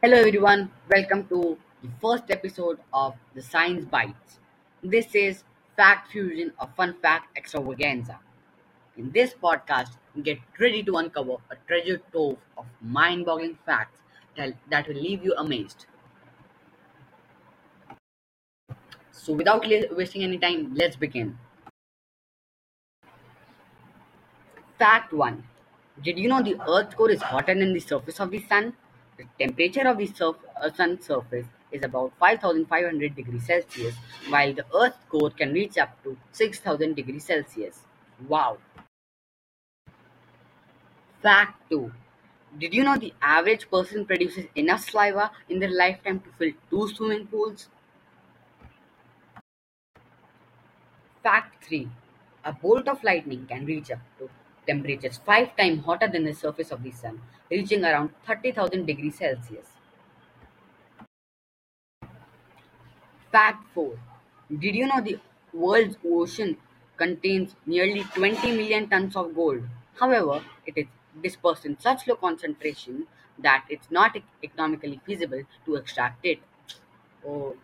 Hello everyone, welcome to the first episode of the Science Bites. This is Fact Fusion, a fun fact extravaganza. In this podcast, get ready to uncover a treasure trove of mind boggling facts that, that will leave you amazed. So, without wasting any time, let's begin. Fact 1 Did you know the Earth's core is hotter than the surface of the Sun? The temperature of the uh, Sun's surface is about 5500 degrees Celsius, while the Earth's core can reach up to 6000 degrees Celsius. Wow! Fact 2 Did you know the average person produces enough saliva in their lifetime to fill two swimming pools? Fact 3 A bolt of lightning can reach up to temperatures 5 times hotter than the surface of the sun, reaching around 30,000 degrees Celsius. Fact 4 Did you know the world's ocean contains nearly 20 million tons of gold? However, it is dispersed in such low concentration that it's not economically feasible to extract it. Oh.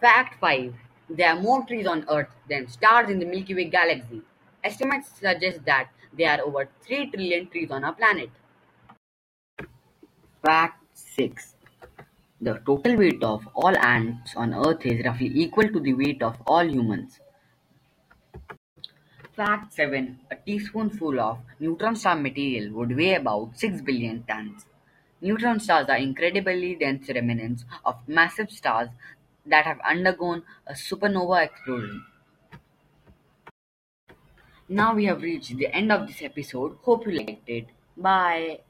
Fact 5 There are more trees on Earth than stars in the Milky Way galaxy. Estimates suggest that there are over 3 trillion trees on our planet. Fact 6 The total weight of all ants on Earth is roughly equal to the weight of all humans. Fact 7 A teaspoonful of neutron star material would weigh about 6 billion tons. Neutron stars are incredibly dense remnants of massive stars that have undergone a supernova explosion. Now we have reached the end of this episode. Hope you liked it. Bye.